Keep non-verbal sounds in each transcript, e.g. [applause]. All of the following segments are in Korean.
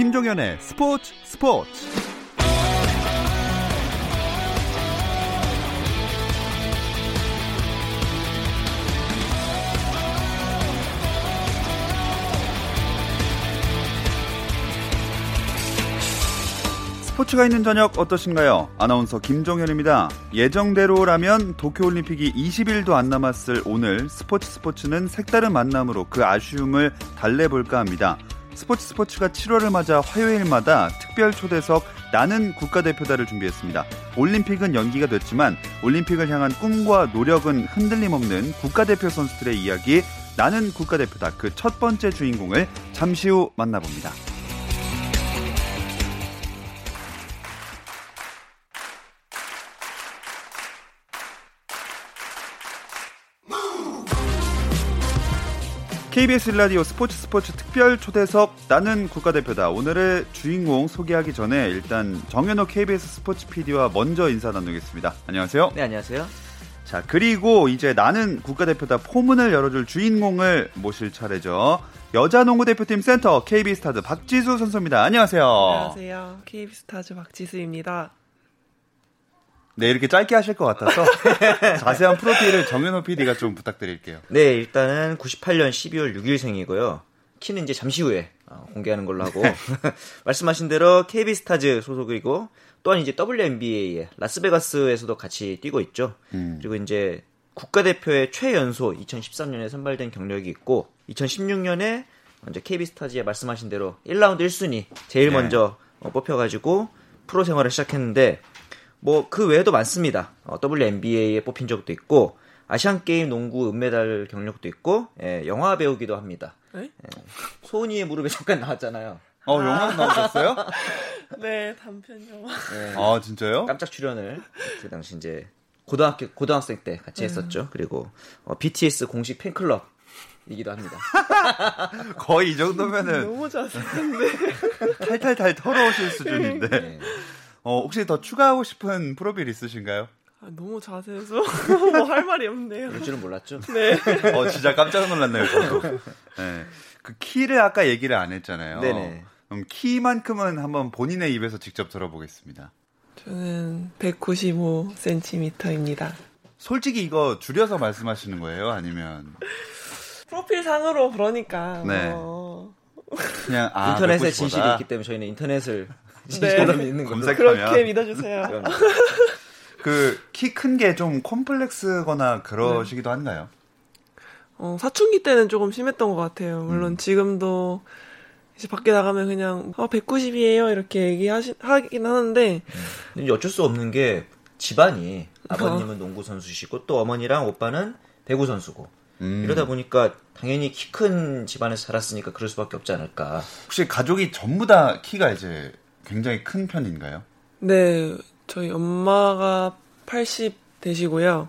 김종현의 스포츠 스포츠 스포츠가 있는 저녁 어떠신가요? 아나운서 김종현입니다. 예정대로라면 도쿄올림픽이 20일도 안 남았을 오늘 스포츠 스포츠는 색다른 만남으로 그 아쉬움을 달래볼까 합니다. 스포츠 스포츠가 7월을 맞아 화요일마다 특별 초대석 나는 국가대표다를 준비했습니다. 올림픽은 연기가 됐지만 올림픽을 향한 꿈과 노력은 흔들림 없는 국가대표 선수들의 이야기 나는 국가대표다 그 첫 번째 주인공을 잠시 후 만나봅니다. KBS 라디오 스포츠 스포츠 특별 초대석 나는 국가대표다. 오늘의 주인공 소개하기 전에 일단 정현호 KBS 스포츠 PD와 먼저 인사 나누겠습니다. 안녕하세요. 네, 안녕하세요. 자, 그리고 이제 나는 국가대표다 포문을 열어줄 주인공을 모실 차례죠. 여자 농구 대표팀 센터 KB스타즈 박지수 선수입니다. 안녕하세요. 안녕하세요. KB스타즈 박지수입니다. 네, 이렇게 짧게 하실 것 같아서 [laughs] 자세한 프로필을 정현호 PD가 좀 부탁드릴게요. 네, 일단은 98년 12월 6일생이고요. 키는 이제 잠시 후에 어, 공개하는 걸로 하고 [laughs] [laughs] 말씀하신 대로 KB스타즈 소속이고 또한 이제 WNBA의 라스베가스에서도 같이 뛰고 있죠. 음. 그리고 이제 국가대표의 최연소 2013년에 선발된 경력이 있고 2016년에 먼저 KB스타즈에 말씀하신 대로 1라운드 1순위 제일 네. 먼저 어, 뽑혀가지고 프로 생활을 시작했는데 뭐 그 외에도 많습니다. 어, WNBA에 뽑힌 적도 있고 아시안 게임 농구 은메달 경력도 있고 예, 영화 배우기도 합니다. 예, 소은이의 무릎에 잠깐 나왔잖아요. 어 영화 나오셨어요? [laughs] 네 단편 영화. 네. 아 진짜요? 깜짝 출연을 그 당시 이제 고등학교 고등학생 때 같이 네. 했었죠. 그리고 어, BTS 공식 팬클럽 이기도 합니다. [laughs] 거의 이 정도면은 너무 자세한데 [laughs] 탈탈탈 털어오실 수준인데. 네. 어, 혹시 더 추가하고 싶은 프로필 있으신가요? 아, 너무 자세해서 [laughs] 뭐 할 말이 없네요. 그럴 줄은 몰랐죠. 네. [laughs] 어 진짜 깜짝 놀랐네요. 저도. 네. 그 키를 아까 얘기를 안 했잖아요. 네네. 그럼 키만큼은 한번 본인의 입에서 직접 들어보겠습니다. 저는 195cm입니다. 솔직히 이거 줄여서 말씀하시는 거예요? 아니면 프로필 상으로 그러니까. 네. 뭐... 그냥 아, 인터넷에 진실이 있기 때문에 저희는 인터넷을 네. 믿는 검색하면 그렇게 믿어주세요. 그 키 큰 게 좀 콤플렉스거나 그러시기도 네. 한가요? 어, 사춘기 때는 조금 심했던 것 같아요. 물론 음. 지금도 이제 밖에 나가면 그냥 어, 190이에요 이렇게 얘기하긴 하는데 음. 어쩔 수 없는 게 집안이 아버님은 어. 농구 선수시고 또 어머니랑 오빠는 배구 선수고 음. 이러다 보니까 당연히 키 큰 집안에서 자랐으니까 그럴 수밖에 없지 않을까. 혹시 가족이 전부 다 키가 이제 굉장히 큰 편인가요? 네, 저희 엄마가 80 되시고요.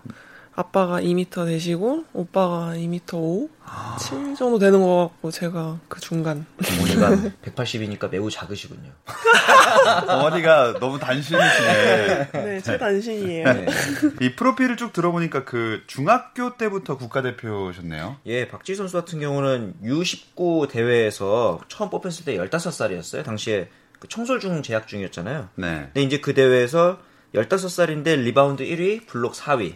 아빠가 2m 되시고 오빠가 2m 5, 아... 7 정도 되는 것 같고 제가 그 중간. 어머니가 180이니까 [laughs] 매우 작으시군요. [laughs] 어머니가 너무 단신이시네. 네, 최단신이에요. 네. 이 프로필을 쭉 들어보니까 그 중학교 때부터 국가대표셨네요. 예, 박지수 선수 같은 경우는 U19 대회에서 처음 뽑혔을 때 15살이었어요. 당시에 그 청솔 중 재학 중이었잖아요. 네. 근데 이제 그 대회에서 15살인데 리바운드 1위, 블록 4위.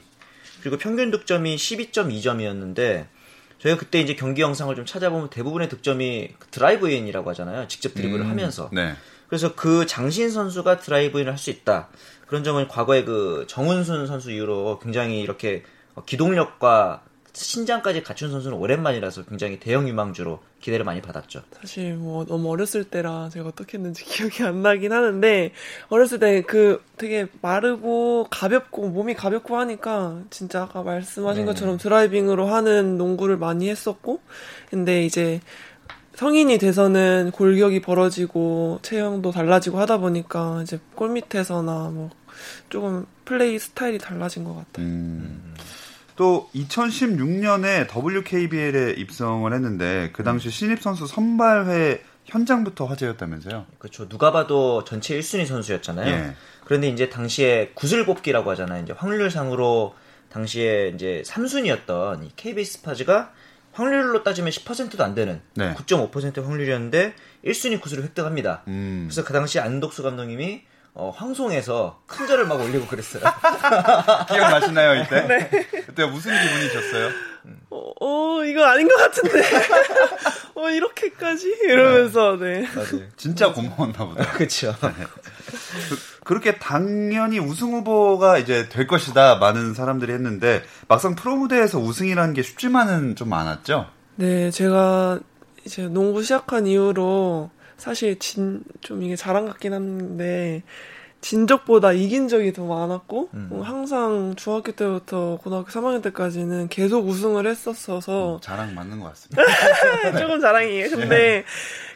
그리고 평균 득점이 12.2점이었는데 저희가 그때 이제 경기 영상을 좀 찾아보면 대부분의 득점이 drive in이라고 하잖아요. 직접 드리블을 음, 하면서. 네. 그래서 그 장신 선수가 drive in을 할 수 있다. 그런 점은 과거에 그 정은순 선수 이후로 굉장히 이렇게 기동력과 신장까지 갖춘 선수는 오랜만이라서 굉장히 대형 유망주로 기대를 많이 받았죠. 사실 뭐 너무 어렸을 때라 제가 어떻게 했는지 [laughs] 기억이 안 나긴 하는데 어렸을 때 그 되게 마르고 가볍고 몸이 가볍고 하니까 진짜 아까 말씀하신 네. 것처럼 드라이빙으로 하는 농구를 많이 했었고 근데 이제 성인이 돼서는 골격이 벌어지고 체형도 달라지고 하다 보니까 이제 골 밑에서나 뭐 조금 플레이 스타일이 달라진 것 같아요. 음. 또 2016년에 WKBL에 입성을 했는데 그 당시 신입 선수 선발회 현장부터 화제였다면서요? 그렇죠. 누가 봐도 전체 1순위 선수였잖아요. 예. 그런데 이제 당시에 구슬 뽑기라고 하잖아요. 이제 확률상으로 당시에 이제 3순위였던 이 KB 스파즈가 확률로 따지면 10%도 안 되는 네. 9.5% 확률이었는데 1순위 코스를 획득합니다. 음. 그래서 그 당시 안덕수 감독님이 어, 황송에서 큰 절을 막 올리고 그랬어요. [laughs] 기억나시나요 이때? 그때 무슨 기분이셨어요? 어, 어, 이거 아닌 것 같은데. 어, 이렇게까지? 이러면서, 네. 맞아요. 진짜 고마웠나 보다. [laughs] 그렇죠. 그렇게 당연히 우승 후보가 이제 될 것이다 많은 사람들이 했는데 막상 프로 무대에서 우승이라는 게 쉽지만은 좀 많았죠. 네, 제가 이제 농구 시작한 이후로 사실 진, 좀 이게 자랑 같긴 한데, 진 적보다 이긴 적이 더 많았고, 음. 어, 항상 중학교 때부터 고등학교 3학년 때까지는 계속 우승을 했었어서, 자랑 맞는 것 같습니다. [laughs] 조금 자랑이에요. 근데,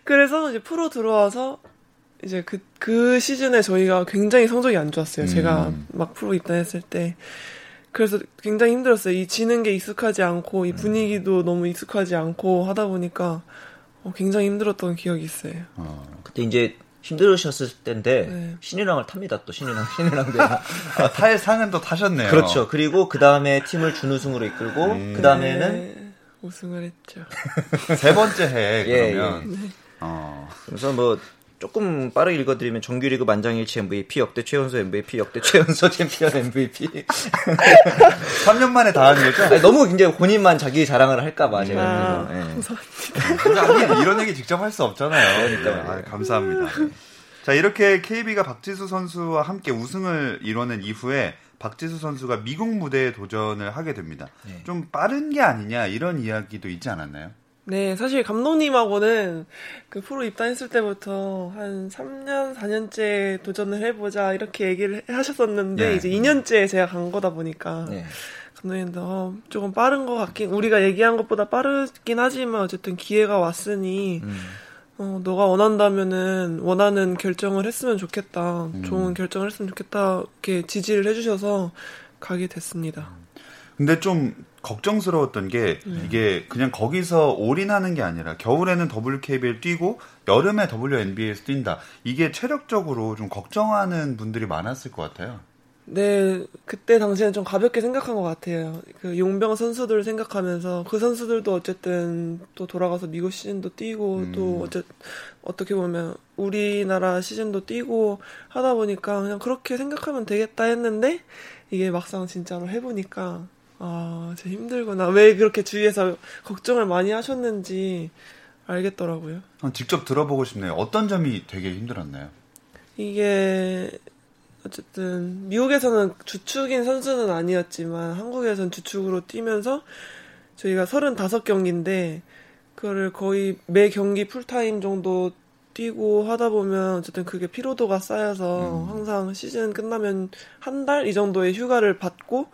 그래서 이제 프로 들어와서, 이제 그, 그 시즌에 저희가 굉장히 성적이 안 좋았어요. 제가 음. 막 프로 입단했을 때. 그래서 굉장히 힘들었어요. 이 지는 게 익숙하지 않고, 이 분위기도 너무 익숙하지 않고 하다 보니까, 어, 굉장히 힘들었던 기억이 있어요. 어. 그때 이제 힘들으셨을 때인데 네. 신인왕을 탑니다. 또 신인왕 [laughs] 신인왕 되면 아, 탈 상은 또 타셨네요. 그렇죠. 그리고 그 다음에 팀을 준우승으로 이끌고 음. 그 다음에는 네, 우승을 했죠. 세 번째 해 예, 그러면. 어. 그래서 뭐 조금 빠르게 읽어드리면 정규리그 만장일치 MVP, 역대 최연소 MVP, 역대 최연소 [laughs] 챔피언 MVP. 3년 [laughs] 만에 다한 거죠? 아니, 너무 이제 본인만 자기 자랑을 할까봐 제가 아, 예. 아니, 이런 얘기 직접 할 수 없잖아요. 그러니까요. 아, 감사합니다. 자, 이렇게 KB가 박지수 선수와 함께 우승을 이뤄낸 이후에 박지수 선수가 미국 무대에 도전을 하게 됩니다. 네. 좀 빠른 게 아니냐 이런 이야기도 있지 않았나요? 네, 사실 감독님하고는 그 프로 입단했을 때부터 한 3년, 4년째 도전을 해보자 이렇게 얘기를 하셨었는데 예. 이제 2년째 제가 간 거다 보니까 네. 감독님도 어, 조금 빠른 것 같긴 우리가 얘기한 것보다 빠르긴 하지만 어쨌든 기회가 왔으니 음. 어, 너가 원한다면은 원하는 결정을 했으면 좋겠다. 좋은 결정을 했으면 좋겠다. 이렇게 지지를 해주셔서 가게 됐습니다. 근데 좀 걱정스러웠던 게 이게 그냥 거기서 올인하는 게 아니라 겨울에는 WKBL 뛰고 여름에 WNBA에서 뛴다. 이게 체력적으로 좀 걱정하는 분들이 많았을 것 같아요. 네, 그때 당시에는 좀 가볍게 생각한 것 같아요. 그 용병 선수들 생각하면서 그 선수들도 어쨌든 또 돌아가서 미국 시즌도 뛰고 음. 또 어째 어떻게 보면 우리나라 시즌도 뛰고 하다 보니까 그냥 그렇게 생각하면 되겠다 했는데 이게 막상 진짜로 해보니까 아, 진짜 힘들구나. 왜 그렇게 주위에서 걱정을 많이 하셨는지 알겠더라고요. 직접 들어보고 싶네요. 어떤 점이 되게 힘들었나요? 이게 어쨌든 미국에서는 주축인 선수는 아니었지만 한국에서는 주축으로 뛰면서 저희가 35경기인데 그거를 거의 매 경기 풀타임 정도 뛰고 하다 보면 어쨌든 그게 피로도가 쌓여서 항상 시즌 끝나면 한 달 이 정도의 휴가를 받고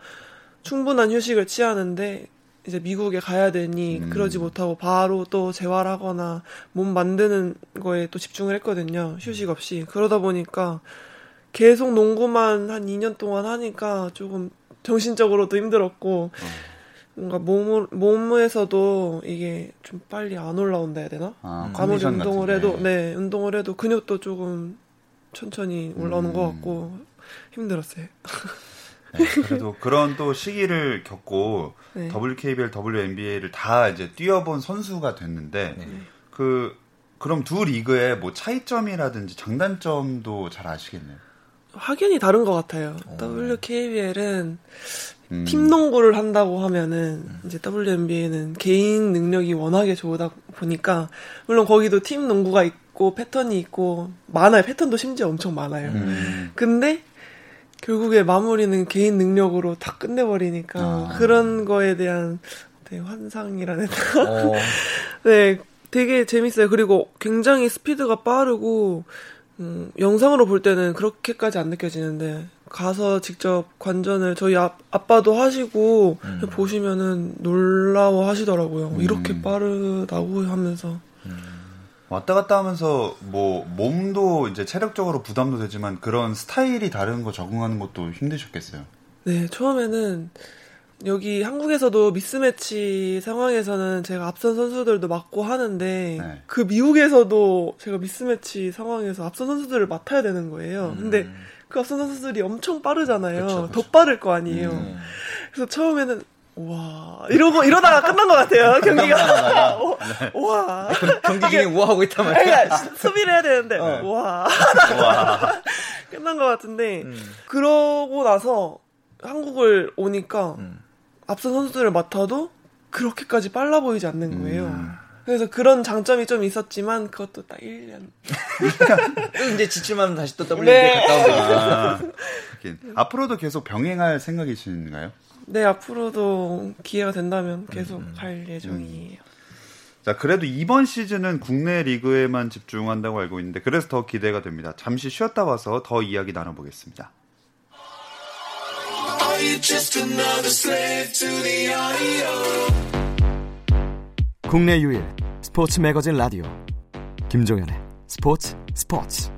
충분한 휴식을 취하는데 이제 미국에 가야 되니 음. 그러지 못하고 바로 또 재활하거나 몸 만드는 거에 또 집중을 했거든요. 휴식 없이. 그러다 보니까 계속 농구만 한 2년 동안 하니까 조금 정신적으로도 힘들었고 뭔가 몸 몸에서도 이게 좀 빨리 안 올라온다 해야 되나? 아, 아무리 운동을 같은 게. 해도 네 운동을 해도 근육도 조금 천천히 올라오는 음. 것 같고 힘들었어요. [laughs] 네, 그래도 그런 또 시기를 겪고 네. WKBL, WNBA를 다 이제 뛰어본 선수가 됐는데 네. 그 그럼 두 리그의 뭐 차이점이라든지 장단점도 잘 아시겠네요. 확연히 다른 것 같아요. 어. WKBL은 음. 팀 농구를 한다고 하면은 이제 WNBA는 개인 능력이 워낙에 좋다 보니까 물론 거기도 팀 농구가 있고 패턴이 있고 많아요. 패턴도 심지어 엄청 많아요. 음. 근데 결국에 마무리는 개인 능력으로 다 끝내버리니까 아. 그런 거에 대한 되게 환상이라는 [laughs] 어, 네, 되게 재밌어요. 그리고 굉장히 스피드가 빠르고, 음, 영상으로 볼 때는 그렇게까지 안 느껴지는데, 가서 직접 관전을 저희 아, 아빠도 하시고, 음. 보시면은 놀라워 하시더라고요. 음. 이렇게 빠르다고 하면서. 왔다 갔다 하면서 뭐 몸도 이제 체력적으로 부담도 되지만 그런 스타일이 다른 거 적응하는 것도 힘드셨겠어요. 네, 처음에는 여기 한국에서도 미스매치 상황에서는 제가 앞선 선수들도 맡고 하는데 네. 그 미국에서도 제가 미스매치 상황에서 앞선 선수들을 맡아야 되는 거예요. 근데 그 앞선 선수들이 엄청 빠르잖아요. 그쵸, 더 빠를 거 아니에요. 음. 그래서 처음에는 와 이러고 이러다가 끝난 것 같아요 경기가. [laughs] 와. 경기 중에 뭐 하고 있단 말이야. 그러니까 수비를 해야 되는데 와. 와. [laughs] 끝난 것 같은데 음. 그러고 나서 한국을 오니까 음. 앞선 선수들을 맡아도 그렇게까지 빨라 보이지 않는 거예요. 음. 그래서 그런 장점이 좀 있었지만 그것도 딱 1년. [laughs] 또 이제 지치면 다시 또 WNBA 네. 갔다 오고. 아. 앞으로도 계속 병행할 생각이신가요? 네 앞으로도 기회가 된다면 계속 음, 갈 예정이에요. 자, 그래도 이번 시즌은 국내 리그에만 집중한다고 알고 있는데 그래서 더 기대가 됩니다. 잠시 쉬었다 와서 더 이야기 나눠보겠습니다. Are you just another slave to the audio? 국내 유일 스포츠 매거진 라디오 김종현의 스포츠 스포츠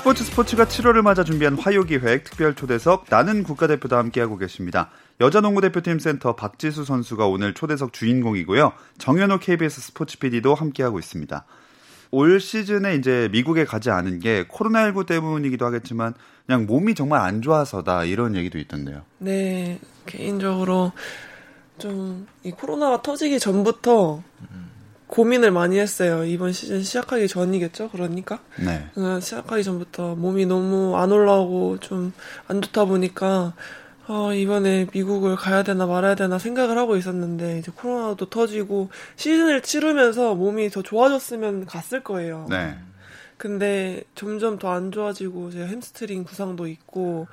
스포츠 스포츠가 7월을 맞아 준비한 화요 기획 특별 초대석 나는 국가대표도 함께하고 계십니다. 여자 농구 대표팀 센터 박지수 선수가 오늘 초대석 주인공이고요. 정현호 KBS 스포츠 PD도 함께하고 있습니다. 올 시즌에 이제 미국에 가지 않은 게 코로나19 때문이기도 하겠지만 그냥 몸이 정말 안 좋아서다 이런 얘기도 있던데요. 네 개인적으로 좀 이 코로나가 터지기 전부터 고민을 많이 했어요. 이번 시즌 시작하기 전이겠죠. 그러니까 네. 어, 시작하기 전부터 몸이 너무 안 올라오고 좀 안 좋다 보니까 어, 이번에 미국을 가야 되나 말아야 되나 생각을 하고 있었는데 이제 코로나도 터지고 시즌을 치르면서 몸이 더 좋아졌으면 갔을 거예요. 네. 근데 점점 더 안 좋아지고 제가 햄스트링 부상도 있고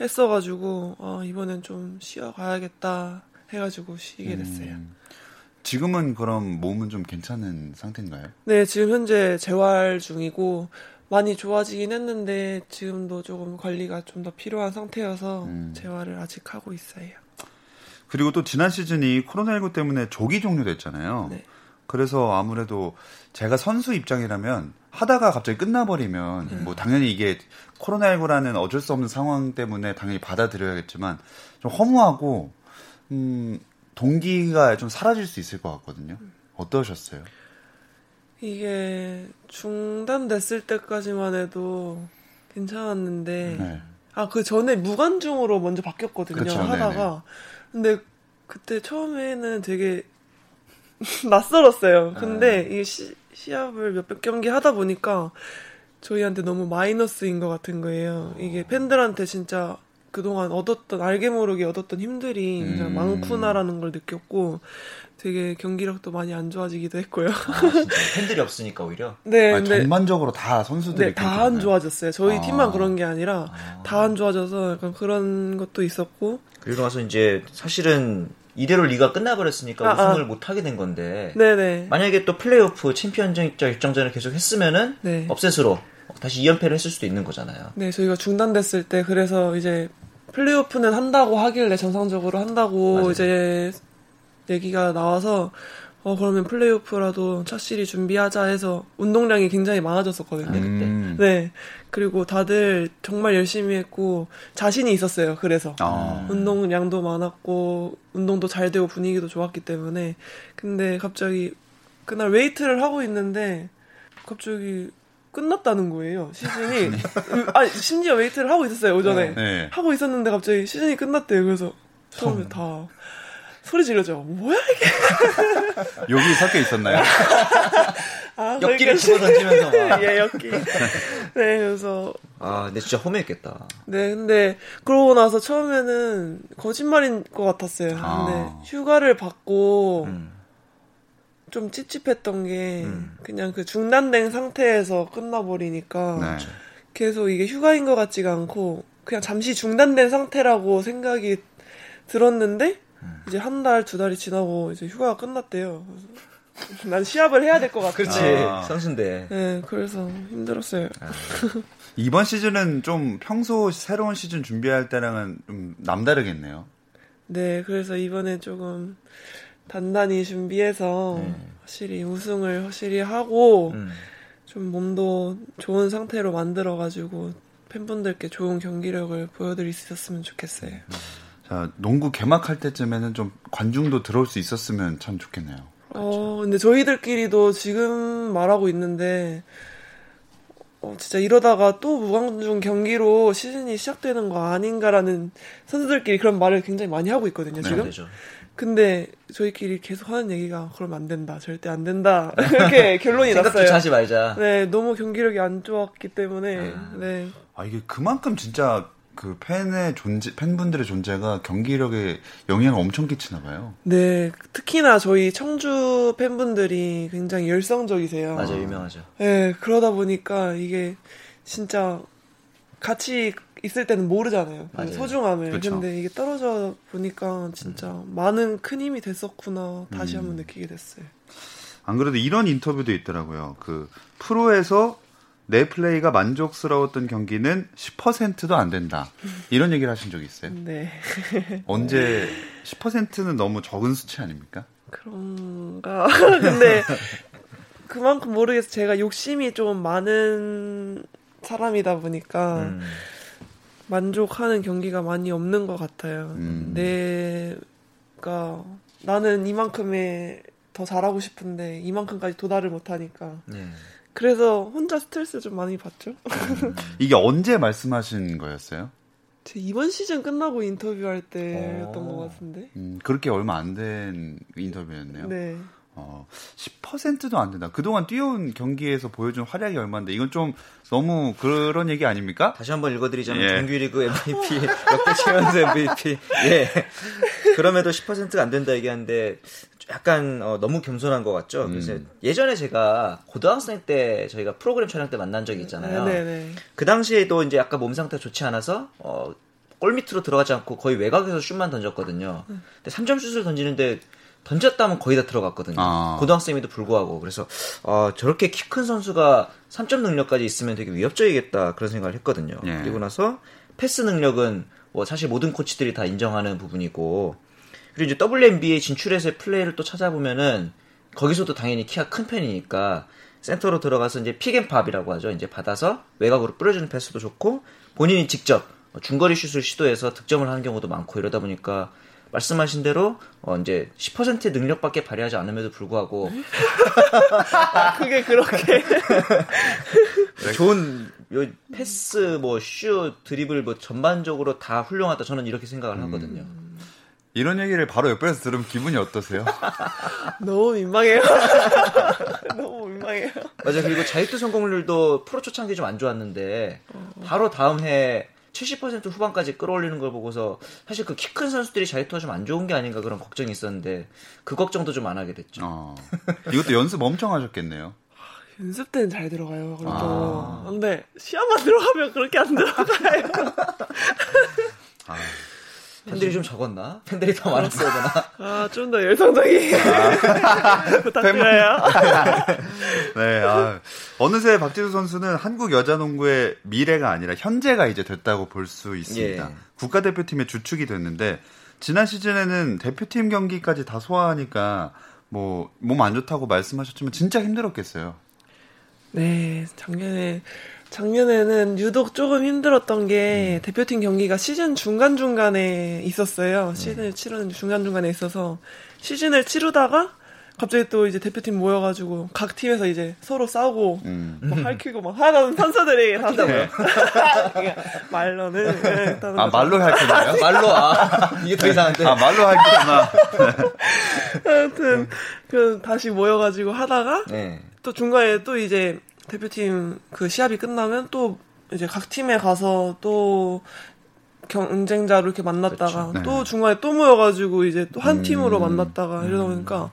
했어가지고 아, 이번엔 좀 쉬어 가야겠다 해가지고 쉬게 됐어요. 음, 지금은 그럼 몸은 좀 괜찮은 상태인가요? 네, 지금 현재 재활 중이고 많이 좋아지긴 했는데 지금도 조금 관리가 좀 더 필요한 상태여서 음. 재활을 아직 하고 있어요. 그리고 또 지난 시즌이 코로나19 때문에 조기 종료됐잖아요. 네. 그래서 아무래도 제가 선수 입장이라면 하다가 갑자기 끝나버리면 네. 뭐 당연히 이게 코로나19라는 어쩔 수 없는 상황 때문에 당연히 받아들여야겠지만 좀 허무하고 음 동기가 좀 사라질 수 있을 것 같거든요. 어떠셨어요? 이게 중단됐을 때까지만 해도 괜찮았는데 네. 아그 전에 무관중으로 먼저 바뀌었거든요 그쵸, 하다가 근데 그때 처음에는 되게 [laughs] 낯설었어요. 근데 네. 이 시, 시합을 몇백 경기 하다 보니까 저희한테 너무 마이너스인 것 같은 거예요. 이게 팬들한테 진짜 그동안 얻었던 알게 모르게 얻었던 힘들이 진짜 음. 많구나라는 걸 느꼈고 되게 경기력도 많이 안 좋아지기도 했고요. 아, 진짜 팬들이 없으니까 오히려. [laughs] 네, 아니, 근데 전반적으로 다 선수들이 네, 다 안. 좋아졌어요. 저희 아. 팀만 그런 게 아니라 다 안 좋아져서 약간 그런 것도 있었고. 그리고 나서 이제 사실은 이대로 리가 끝나버렸으니까 아, 우승을 아. 못 하게 된 건데 네네. 만약에 또 플레이오프 챔피언전 결정전을 계속 했으면은 네. 업셋으로 다시 2연패를 했을 수도 있는 거잖아요. 네, 저희가 중단됐을 때 그래서 이제 플레이오프는 한다고 하길래 정상적으로 한다고 맞아요. 이제 얘기가 나와서 어 그러면 플레이오프라도 차실이 준비하자 해서 운동량이 굉장히 많아졌었거든요. 음. 네. 그리고 다들 정말 열심히 했고 자신이 있었어요. 그래서 아. 운동량도 많았고 운동도 잘 되고 분위기도 좋았기 때문에 근데 갑자기 그날 웨이트를 하고 있는데 갑자기 끝났다는 거예요 시즌이 음, 아니 심지어 웨이트를 하고 있었어요 오전에 네. 하고 있었는데 갑자기 시즌이 끝났대요 그래서 처음에 다 소리 지르죠 뭐야 이게 [laughs] 여기 섞여 있었나요? [laughs] 아, 엽기를 그렇게- 집어 던지면서 막. [laughs] 예 엽기 네 그래서 아, 근데 진짜 허무했겠다. 네, 근데 그러고 나서 처음에는 거짓말인 것 같았어요. 아. 근데 휴가를 받고 음. 좀 찝찝했던 게 음. 그냥 그 중단된 상태에서 끝나버리니까 네. 계속 이게 휴가인 것 같지가 않고 그냥 잠시 중단된 상태라고 생각이 들었는데 음. 이제 한 달, 두 달이 지나고 이제 휴가가 끝났대요. 그래서 난 시합을 해야 될 것 같아. 그렇지. 아. 선수인데. 네, 그래서 힘들었어요. 이번 시즌은 좀 평소 새로운 시즌 준비할 때랑은 좀 남다르겠네요. 네, 그래서 이번에 조금 단단히 준비해서 네. 확실히 우승을 확실히 하고 음. 좀 몸도 좋은 상태로 만들어가지고 팬분들께 좋은 경기력을 보여드릴 수 있었으면 좋겠어요. 자, 농구 개막할 때쯤에는 좀 관중도 들어올 수 있었으면 참 좋겠네요. 어, 근데 저희들끼리도 지금 말하고 있는데 어, 진짜 이러다가 또 무관중 경기로 시즌이 시작되는 거 아닌가라는 선수들끼리 그런 말을 굉장히 많이 하고 있거든요, 네, 지금. 되죠. 근데 저희끼리 계속 하는 얘기가 그러면 안 된다. 절대 안 된다. [laughs] 이렇게 결론이 생각조차 났어요. 하지 말자. 네, 너무 경기력이 안 좋았기 때문에 네. 아 이게 그만큼 진짜 그 팬의 존재 팬분들의 존재가 경기력에 영향을 엄청 끼치나 봐요. 네, 특히나 저희 청주 팬분들이 굉장히 열성적이세요. 맞아 유명하죠. 네, 그러다 보니까 이게 진짜 같이 있을 때는 모르잖아요. 그 맞아요. 소중함을. 그쵸. 근데 이게 떨어져 보니까 진짜 많은 큰 힘이 됐었구나 다시 한번 느끼게 됐어요. 안 그래도 이런 인터뷰도 있더라고요. 그 프로에서 내 플레이가 만족스러웠던 경기는 10%도 안 된다. 이런 얘기를 하신 적 있어요? 네. [laughs] 언제 10%는 너무 적은 수치 아닙니까? 그런가. [laughs] 근데 그만큼 모르겠어. 제가 욕심이 좀 많은 사람이다 보니까 음. 만족하는 경기가 많이 없는 것 같아요. 음. 내가 나는 이만큼에 더 잘하고 싶은데 이만큼까지 도달을 못하니까 네. 그래서 혼자 스트레스 좀 많이 받죠. 이게 언제 말씀하신 거였어요? 제 이번 시즌 끝나고 인터뷰할 때였던 어. 것 같은데. 음, 그렇게 얼마 안 된 인터뷰였네요. 네. 어, 10%도 안 된다. 그동안 뛰어온 경기에서 보여준 활약이 얼마인데 이건 좀 너무 그런 얘기 아닙니까? 다시 한번 읽어드리자면 예. 정규리그 MVP, 역대 최연소 MVP. 예. 그럼에도 10%가 안 된다 얘기하는데 약간 어, 너무 겸손한 것 같죠. 그래서 음. 예전에 제가 고등학생 때 저희가 프로그램 촬영 때 만난 적이 있잖아요. 네네. 그 당시에도 이제 약간 몸 상태 가 좋지 않아서 어, 골 밑으로 들어가지 않고 거의 외곽에서 슛만 던졌거든요. 근데 3점 슛을 던지는데 던졌다면 거의 다 들어갔거든요. 아. 고등학생임에도 불구하고 그래서 어, 저렇게 키 큰 선수가 3점 능력까지 있으면 되게 위협적이겠다 그런 생각을 했거든요. 예. 그리고 나서 패스 능력은 뭐 사실 모든 코치들이 다 인정하는 부분이고 그리고 이제 WNBA 진출해서의 플레이를 또 찾아보면은 거기서도 당연히 키가 큰 편이니까 센터로 들어가서 이제 pick and pop이라고 하죠. 이제 받아서 외곽으로 뿌려주는 패스도 좋고 본인이 직접 중거리 슛을 시도해서 득점을 하는 경우도 많고 이러다 보니까 말씀하신 대로 어 이제 10%의 능력밖에 발휘하지 않음에도 불구하고 [laughs] 그게 그렇게. [laughs] 좋은 요 패스 뭐 슛 드리블 뭐 전반적으로 다 훌륭하다 저는 이렇게 생각을 하거든요. 이런 얘기를 바로 옆에서 들으면 기분이 어떠세요? [laughs] 너무 민망해요. [laughs] 너무 민망해요. 맞아요. 그리고 자유투 성공률도 프로 초창기 좀 안 좋았는데 바로 다음 해 70% 후반까지 끌어올리는 걸 보고서 사실 그 키 큰 선수들이 자유투가 좀 안 좋은 게 아닌가 그런 걱정이 있었는데 그 걱정도 좀 안 하게 됐죠. 어. 이것도 연습 엄청 하셨겠네요. 연습 때는 잘 들어가요. 그래도. 아. 근데 시합만 들어가면 그렇게 안 들어가요. 아, 팬들이 좀 적었나? 팬들이 더 많았어야 되나? 아, 좀 더 열성적이게 [laughs] 부탁드려요. 네, 아, 어느새 박지수 선수는 한국 여자농구의 미래가 아니라 현재가 이제 됐다고 볼 수 있습니다. 예. 국가대표팀의 주축이 됐는데 지난 시즌에는 대표팀 경기까지 다 소화하니까 뭐 몸 안 좋다고 말씀하셨지만 진짜 힘들었겠어요. 네, 작년에 작년에는 유독 조금 힘들었던 게 음. 대표팀 경기가 시즌 중간 중간에 있었어요. 음. 시즌을 치르는 중간 중간에 있어서 시즌을 치르다가 갑자기 또 이제 대표팀 모여가지고 각 팀에서 이제 서로 싸우고 음. 막 핥히고 막 하는 선수들이 다 네. 그냥 말로는 네, 일단은 아 말로 할 거나요? [laughs] 말로 아 이게 더 이상한데. 아 말로 할 거구나. [laughs] 하여튼 그 다시 모여가지고 하다가 네. 또 중간에 또 이제 대표팀 그 시합이 끝나면 또 이제 각 팀에 가서 또 경쟁자로 이렇게 만났다가 그렇죠. 또 네. 중간에 또 모여가지고 이제 또한 음. 팀으로 만났다가 이러다 보니까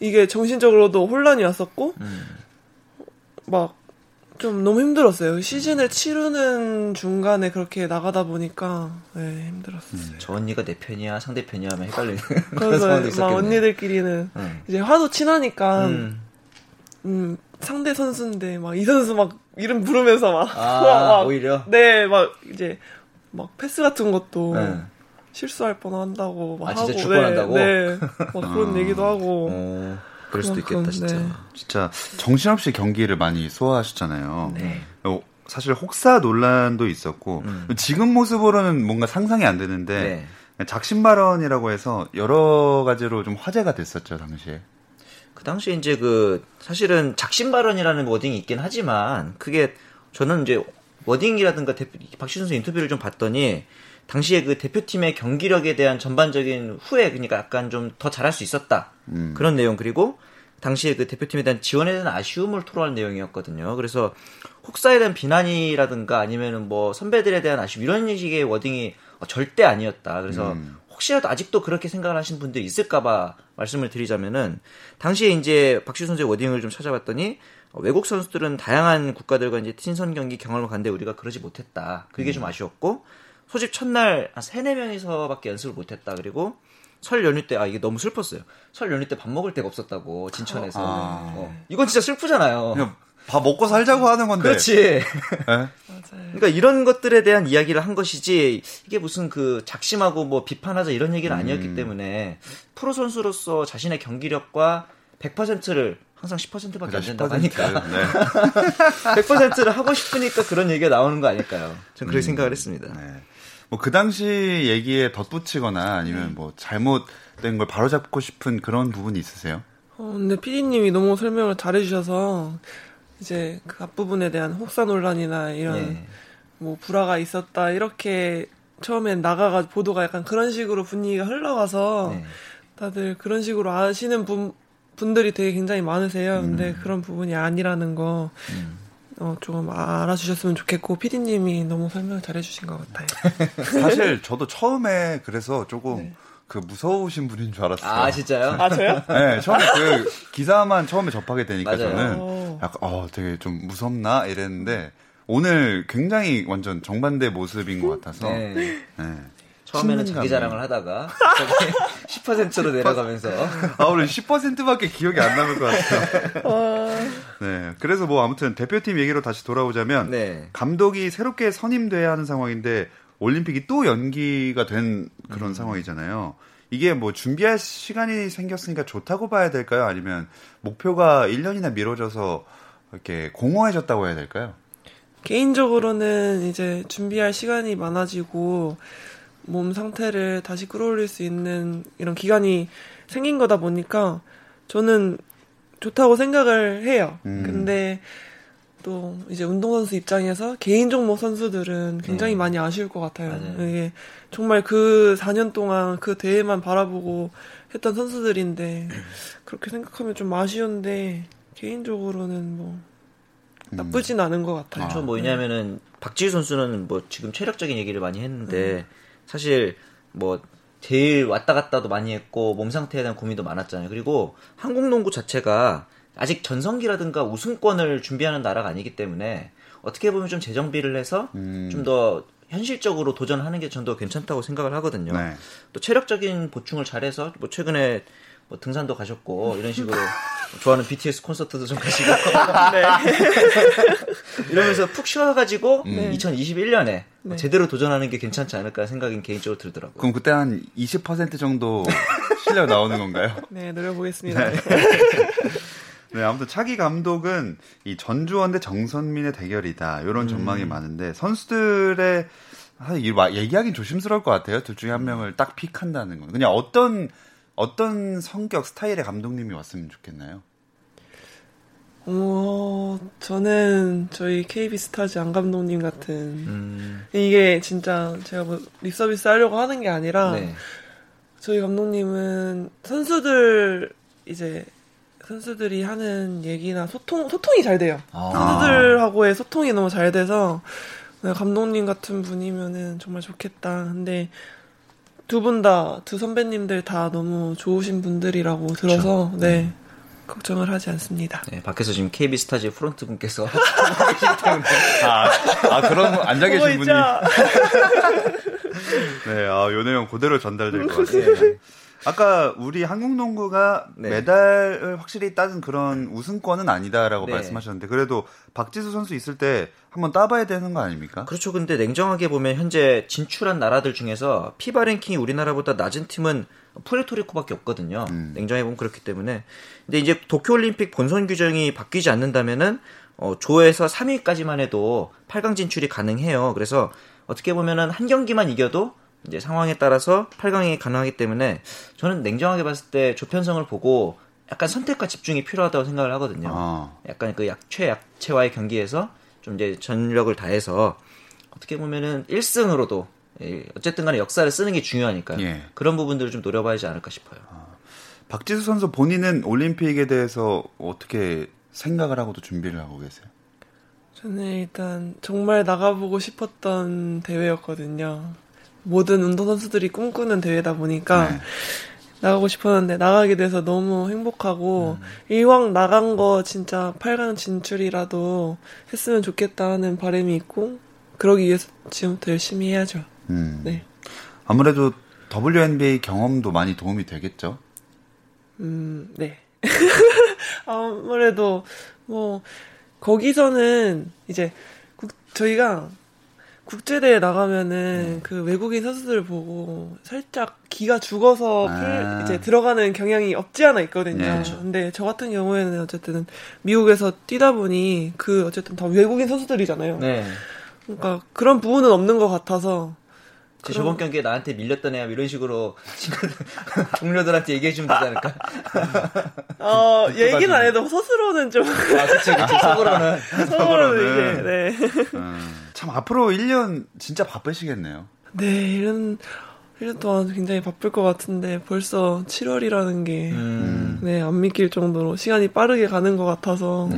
이게 정신적으로도 혼란이 왔었고 음. 막좀 너무 힘들었어요. 시즌을 치르는 중간에 그렇게 나가다 보니까 네, 힘들었어요. 저 언니가 내 편이야 상대 편이야 하면 헷갈리는 [laughs] 그런 상황도 막 있었겠네. 언니들끼리는 음. 이제 하도 친하니까 음. 음, 상대 선수인데 막 이 선수 막 이름 부르면서 막, 아, [laughs] 막 오히려? 네, 막 이제 막 패스 같은 것도 네. 실수할 뻔한다고 막 아, 진짜 하고 축구한다고? 네, 네. [laughs] 막 그런 얘기도 하고 어, 그럴 수도 있겠다 진짜. 네. 진짜 정신없이 경기를 많이 소화하셨잖아요. 네. 어, 사실 혹사 논란도 있었고 음. 지금 모습으로는 뭔가 상상이 안 되는데 네. 작심 발언이라고 해서 여러 가지로 좀 화제가 됐었죠 당시에. 그 당시에 이제 그 사실은 작심 발언이라는 워딩이 있긴 하지만 그게 저는 이제 워딩이라든가 대표, 박지수 선수 인터뷰를 좀 봤더니 당시에 그 대표팀의 경기력에 대한 전반적인 후회 그러니까 약간 좀 더 잘할 수 있었다 그런 내용 그리고 당시에 그 대표팀에 대한 지원에 대한 아쉬움을 토로한 내용이었거든요. 그래서 혹사에 대한 비난이라든가 아니면은 뭐 선배들에 대한 아쉬움 이런 식의 워딩이 어, 절대 아니었다. 그래서 혹시라도 아직도 그렇게 생각을 하시는 분들이 있을까봐 말씀을 드리자면은 당시에 이제 박시우 선수의 워딩을 좀 찾아봤더니 어, 외국 선수들은 다양한 국가들과 이제 친선 경기 경험을 갔는데 우리가 그러지 못했다. 그게 좀 아쉬웠고 소집 첫날 한 세네 명이서밖에 연습을 못했다. 그리고 설 연휴 때 아 이게 너무 슬펐어요. 설 연휴 때 밥 먹을 데가 없었다고 진천에서. 아. 어, 이건 진짜 슬프잖아요. 밥 먹고 살자고 하는 건데. 그렇지. 예? 맞아요. [laughs] 그러니까 이런 것들에 대한 이야기를 한 것이지 이게 무슨 그 작심하고 뭐 비판하자 이런 얘기는 아니었기 음. 때문에 프로 선수로서 자신의 경기력과 100%를 항상 10%밖에 안 된다고 하니까 네. [laughs] 100%를 하고 싶으니까 그런 얘기가 나오는 거 아닐까요? 전 그렇게 생각을 했습니다. 네. 뭐그 당시 얘기에 덧붙이거나 아니면 뭐 잘못된 걸 바로잡고 싶은 그런 부분이 있으세요? 어, 근데 피디님이 너무 설명을 잘해주셔서 이제 그 앞부분에 대한 혹사 논란이나 이런 예. 뭐 불화가 있었다 이렇게 처음엔 나가가 보도가 약간 그런 식으로 분위기가 흘러가서 네. 다들 그런 식으로 아시는 분 분들이 되게 굉장히 많으세요. 근데 그런 부분이 아니라는 거 어, 좀 알아주셨으면 좋겠고 피디님이 너무 설명 잘해주신 것 같아요. [laughs] 사실 저도 처음에 그래서 조금 그 무서우신 분인 줄 알았어요. 아 진짜요? 아 저요? [laughs] 네, 처음에 그 기사만 처음에 접하게 되니까 맞아요. 저는 어. 약간 어 되게 좀 무섭나 이랬는데 오늘 굉장히 완전 정반대 모습인 것 같아서 네. 네. 처음에는 자기. 자랑을 하다가 10%로 [laughs] 내려가면서 아, 오늘 10%밖에 기억이 안 남을 것 같아요. 네. 그래서 뭐 아무튼 대표팀 얘기로 다시 돌아오자면 네. 감독이 새롭게 선임돼야 하는 상황인데 올림픽이 또 연기가 된 그런 상황이잖아요. 이게 뭐 준비할 시간이 생겼으니까 좋다고 봐야 될까요? 아니면 목표가 1년이나 미뤄져서 이렇게 공허해졌다고 해야 될까요? 개인적으로는 이제 준비할 시간이 많아지고 몸 상태를 다시 끌어올릴 수 있는 이런 기간이 생긴 거다 보니까 저는 좋다고 생각을 해요. 음. 근데 또 이제 운동선수 입장에서 개인 종목 선수들은 굉장히 네. 많이 아쉬울 것 같아요. 맞아요. 이게 정말 그 4년 동안 그 대회만 바라보고 했던 선수들인데 그렇게 생각하면 좀 아쉬운데 개인적으로는 뭐 나쁘진 않은 것 같아요. 그렇죠. 뭐냐면은 박지우 선수는 뭐 지금 체력적인 얘기를 많이 했는데 사실 뭐 제일 왔다 갔다도 많이 했고 몸 상태에 대한 고민도 많았잖아요. 그리고 한국 농구 자체가 아직 전성기라든가 우승권을 준비하는 나라가 아니기 때문에 어떻게 보면 좀 재정비를 해서 음. 좀더 현실적으로 도전하는 게 전 더 괜찮다고 생각을 하거든요. 네. 또 체력적인 보충을 잘해서 뭐 최근에 뭐 등산도 가셨고 이런 식으로 [laughs] 좋아하는 BTS 콘서트도 좀 가시고 [laughs] [laughs] 이러면서 푹 쉬어가지고 2021년에 네. 제대로 도전하는 게 괜찮지 않을까 생각이 개인적으로 들더라고요. 그럼 그때 한 20% 정도 실력 나오는 건가요? 네, 노려보겠습니다. 네, 아무튼 차기 감독은 이 전주원 대 정선민의 대결이다. 이런 전망이 많은데 선수들의 얘기하긴 조심스러울 것 같아요. 둘 중에 한 명을 딱 픽한다는 건. 그냥 어떤 어떤 성격 스타일의 감독님이 왔으면 좋겠나요? 어, 저는 저희 KB 스타즈 안 감독님 같은 음, 이게 진짜 제가 뭐 립서비스 하려고 하는 게 아니라 네. 저희 감독님은 선수들 이제 선수들이 하는 얘기나 소통 소통이 잘 돼요. 아. 선수들하고의 소통이 너무 잘 돼서 네, 감독님 같은 분이면은 정말 좋겠다. 근데 두 분 다 두 선배님들 다 너무 좋으신 분들이라고 들어서 네 걱정을 하지 않습니다. 네, 밖에서 지금 KB 스타즈 프론트 분께서 [laughs] 아, 아 그런 분 앉아 계신 분이? [laughs] 네, 아, 요 내용 그대로 전달될 것 같아요. [laughs] 아까 우리 한국 농구가 네. 메달을 확실히 따는 그런 우승권은 아니다라고 네. 말씀하셨는데 그래도 박지수 선수 있을 때 한번 따봐야 되는 거 아닙니까? 그렇죠. 근데 냉정하게 보면 현재 진출한 나라들 중에서 FIBA 랭킹이 우리나라보다 낮은 팀은 푸에르토리코밖에 없거든요. 음. 냉정해 보면 그렇기 때문에. 근데 이제 도쿄올림픽 본선 규정이 바뀌지 않는다면은 어, 조에서 3위까지만 해도 8강 진출이 가능해요. 그래서 어떻게 보면은 한 경기만 이겨도 이제 상황에 따라서 8강이 가능하기 때문에 저는 냉정하게 봤을 때 조편성을 보고 약간 선택과 집중이 필요하다고 생각을 하거든요. 아. 약간 그 약체 약체와의 경기에서 좀 이제 전력을 다해서 어떻게 보면은 1승으로도 어쨌든 간에 역사를 쓰는 게 중요하니까요. 예. 그런 부분들을 좀 노려봐야지 않을까 싶어요. 박지수 선수 본인은 올림픽에 대해서 어떻게 생각을 하고도 준비를 하고 계세요? 저는 일단 정말 나가보고 싶었던 대회였거든요. 모든 운동 선수들이 꿈꾸는 대회다 보니까 네. 나가고 싶었는데 나가게 돼서 너무 행복하고 이왕 나간 거 진짜 8강 진출이라도 했으면 좋겠다 하는 바람이 있고 그러기 위해서 지금부터 열심히 해야죠. 음. 네. 아무래도 WNBA 경험도 많이 도움이 되겠죠. 음, 네. [laughs] 아무래도 뭐 거기서는 이제 국, 저희가 국제대회 나가면은 그 외국인 선수들 보고 살짝 기가 죽어서 풀- 아. 이제 들어가는 경향이 없지 않아 있거든요. 네. 근데 저 같은 경우에는 어쨌든 미국에서 뛰다 보니 그 어쨌든 다 외국인 선수들이잖아요. 네. 그러니까 그런 부분은 없는 것 같아서 제 저번 경기에 나한테 밀렸던 애야 이런 식으로 친구들 [laughs] 동료들한테 얘기해 주면 되지 않을까? 어 얘기는 안 해도 스스로는 좀 아, 그치, 그치. 속으로는. 서로는 이제 네. 음, 참 앞으로 1년 진짜 바쁘시겠네요. 네, 1년, 1년 동안 굉장히 바쁠 것 같은데 벌써 7월이라는 게, 음. 네, 안 믿길 정도로 시간이 빠르게 가는 것 같아서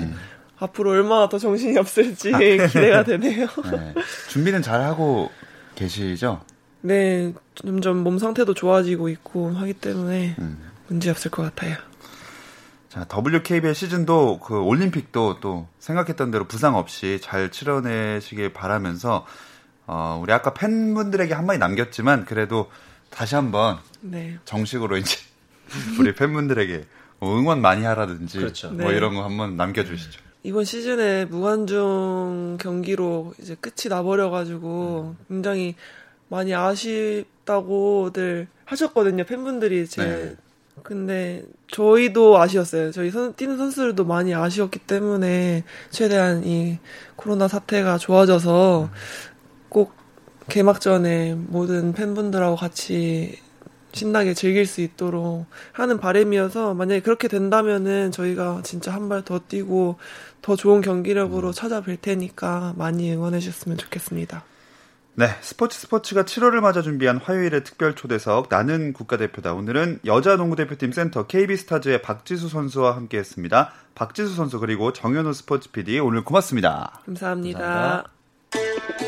앞으로 얼마나 더 정신이 없을지 기대가 되네요. [laughs] 네. 준비는 잘 하고 계시죠? 네, 점점 몸 상태도 좋아지고 있고 하기 때문에 음. 문제 없을 것 같아요. 자, WKBL 시즌도 그 올림픽도 또 생각했던 대로 부상 없이 잘 치러내시길 바라면서 어, 우리 아까 팬분들에게 한마디 남겼지만 그래도 다시 한번 네. 정식으로 이제 우리 팬분들에게 뭐 응원 많이 하라든지 그렇죠. 뭐 네. 이런 거 한번 남겨주시죠. 이번 시즌에 무관중 경기로 이제 끝이 나버려가지고 굉장히 많이 아쉽다고들 하셨거든요 팬분들이 제. 네. 근데 저희도 아쉬웠어요. 저희 선, 뛰는 선수들도 많이 아쉬웠기 때문에 최대한 이 코로나 사태가 좋아져서 꼭 개막전에 모든 팬분들하고 같이 신나게 즐길 수 있도록 하는 바람이어서 만약에 그렇게 된다면은 저희가 진짜 한 발 더 뛰고 더 좋은 경기력으로 찾아뵐 테니까 많이 응원해 주셨으면 좋겠습니다. 네, 스포츠 스포츠가 7월을 맞아 준비한 화요일의 특별 초대석 나는 국가대표다. 오늘은 여자 농구대표팀 센터 KB스타즈의 박지수 선수와 함께했습니다. 박지수 선수 그리고 정현우 스포츠 PD 오늘 고맙습니다. 감사합니다. 감사합니다.